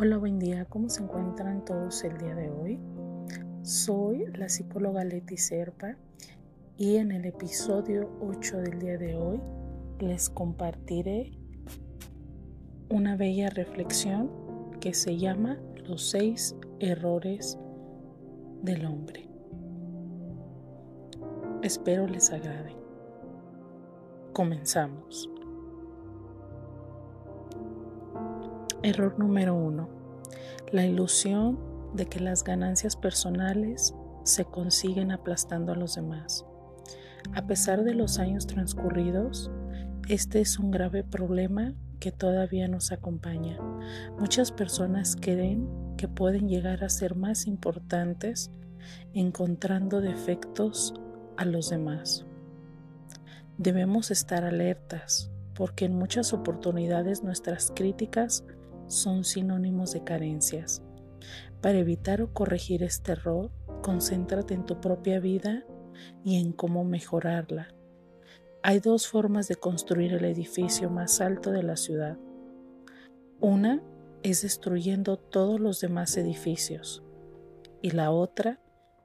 Hola, buen día. ¿Cómo se encuentran todos el día de hoy? Soy la psicóloga Leti Serpa y en el episodio 8 del día de hoy les compartiré una bella reflexión que se llama Los seis errores del hombre. Espero les agrade. Comenzamos. Error número uno. La ilusión de que las ganancias personales se consiguen aplastando a los demás. A pesar de los años transcurridos, este es un grave problema que todavía nos acompaña. Muchas personas creen que pueden llegar a ser más importantes encontrando defectos a los demás. Debemos estar alertas porque en muchas oportunidades nuestras críticas son sinónimos de carencias. Para evitar o corregir este error, concéntrate en tu propia vida y en cómo mejorarla. Hay dos formas de construir el edificio más alto de la ciudad. Una es destruyendo todos los demás edificios y la otra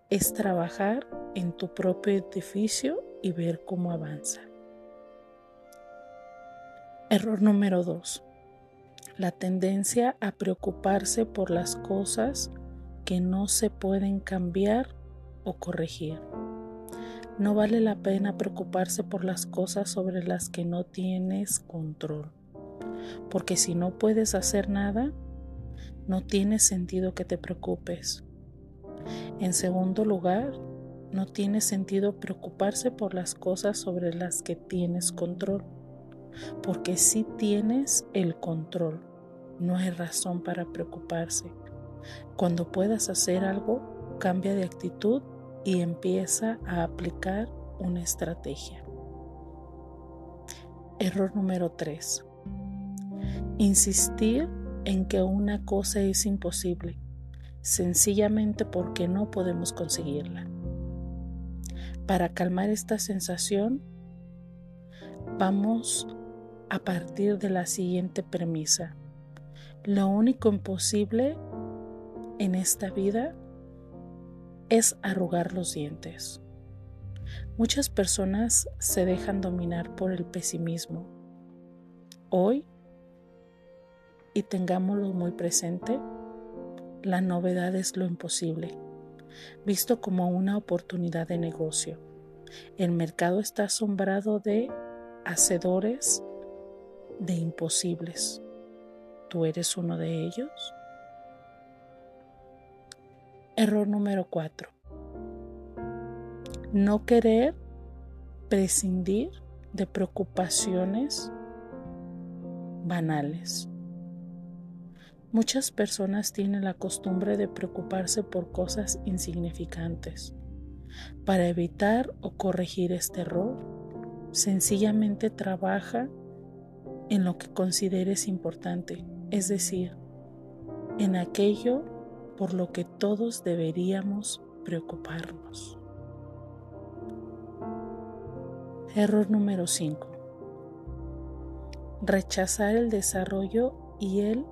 es trabajar en tu propio edificio y ver cómo avanza. Error número 2 la tendencia a preocuparse por las cosas que no se pueden cambiar o corregir. No vale la pena preocuparse por las cosas sobre las que no tienes control, porque si no puedes hacer nada, no tiene sentido que te preocupes. En segundo lugar, no tiene sentido preocuparse por las cosas sobre las que tienes control porque si tienes el control, no hay razón para preocuparse. Cuando puedas hacer algo, cambia de actitud y empieza a aplicar una estrategia. Error número 3. Insistir en que una cosa es imposible, sencillamente porque no podemos conseguirla. Para calmar esta sensación, vamos a partir de la siguiente premisa. Lo único imposible en esta vida es arrugar los dientes. Muchas personas se dejan dominar por el pesimismo. Hoy, y tengámoslo muy presente, la novedad es lo imposible, visto como una oportunidad de negocio. El mercado está asombrado de hacedores de imposibles. ¿Tú eres uno de ellos? Error número 4. No querer prescindir de preocupaciones banales. Muchas personas tienen la costumbre de preocuparse por cosas insignificantes. Para evitar o corregir este error, sencillamente trabaja en lo que consideres importante, es decir, en aquello por lo que todos deberíamos preocuparnos. Error número 5. Rechazar el desarrollo y el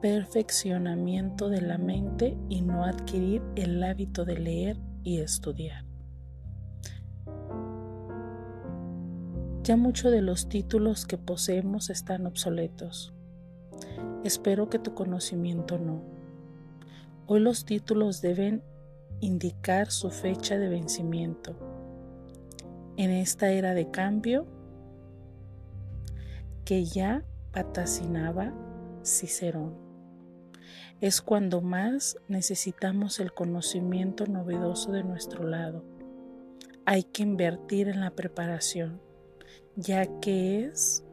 perfeccionamiento de la mente y no adquirir el hábito de leer y estudiar. Ya muchos de los títulos que poseemos están obsoletos. Espero que tu conocimiento no. Hoy los títulos deben indicar su fecha de vencimiento. En esta era de cambio que ya vaticinaba Cicerón. Es cuando más necesitamos el conocimiento novedoso de nuestro lado. Hay que invertir en la preparación ya que es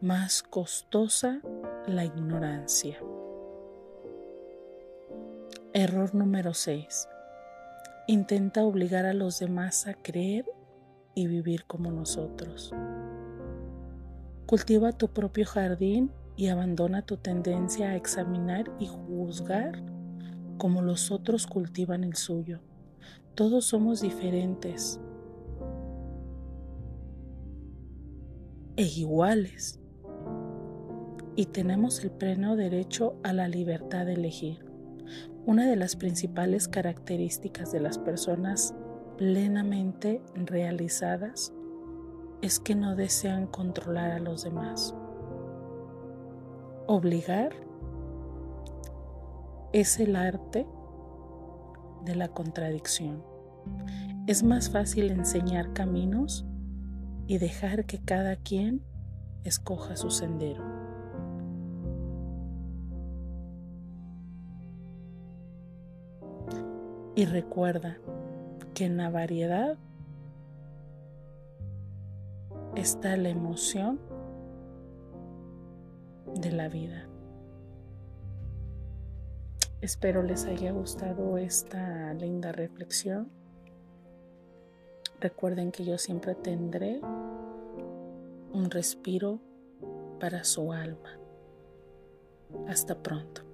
más costosa la ignorancia. Error número 6. Intenta obligar a los demás a creer y vivir como nosotros. Cultiva tu propio jardín y abandona tu tendencia a examinar y juzgar como los otros cultivan el suyo. Todos somos diferentes e iguales. y tenemos el pleno derecho a la libertad de elegir. Una de las principales características de las personas plenamente realizadas es que no desean controlar a los demás. Obligar es el arte de la contradicción. Es más fácil enseñar caminos y dejar que cada quien escoja su sendero. Y recuerda que en la variedad está la emoción de la vida. Espero les haya gustado esta linda reflexión. Recuerden que yo siempre tendré un respiro para su alma. Hasta pronto.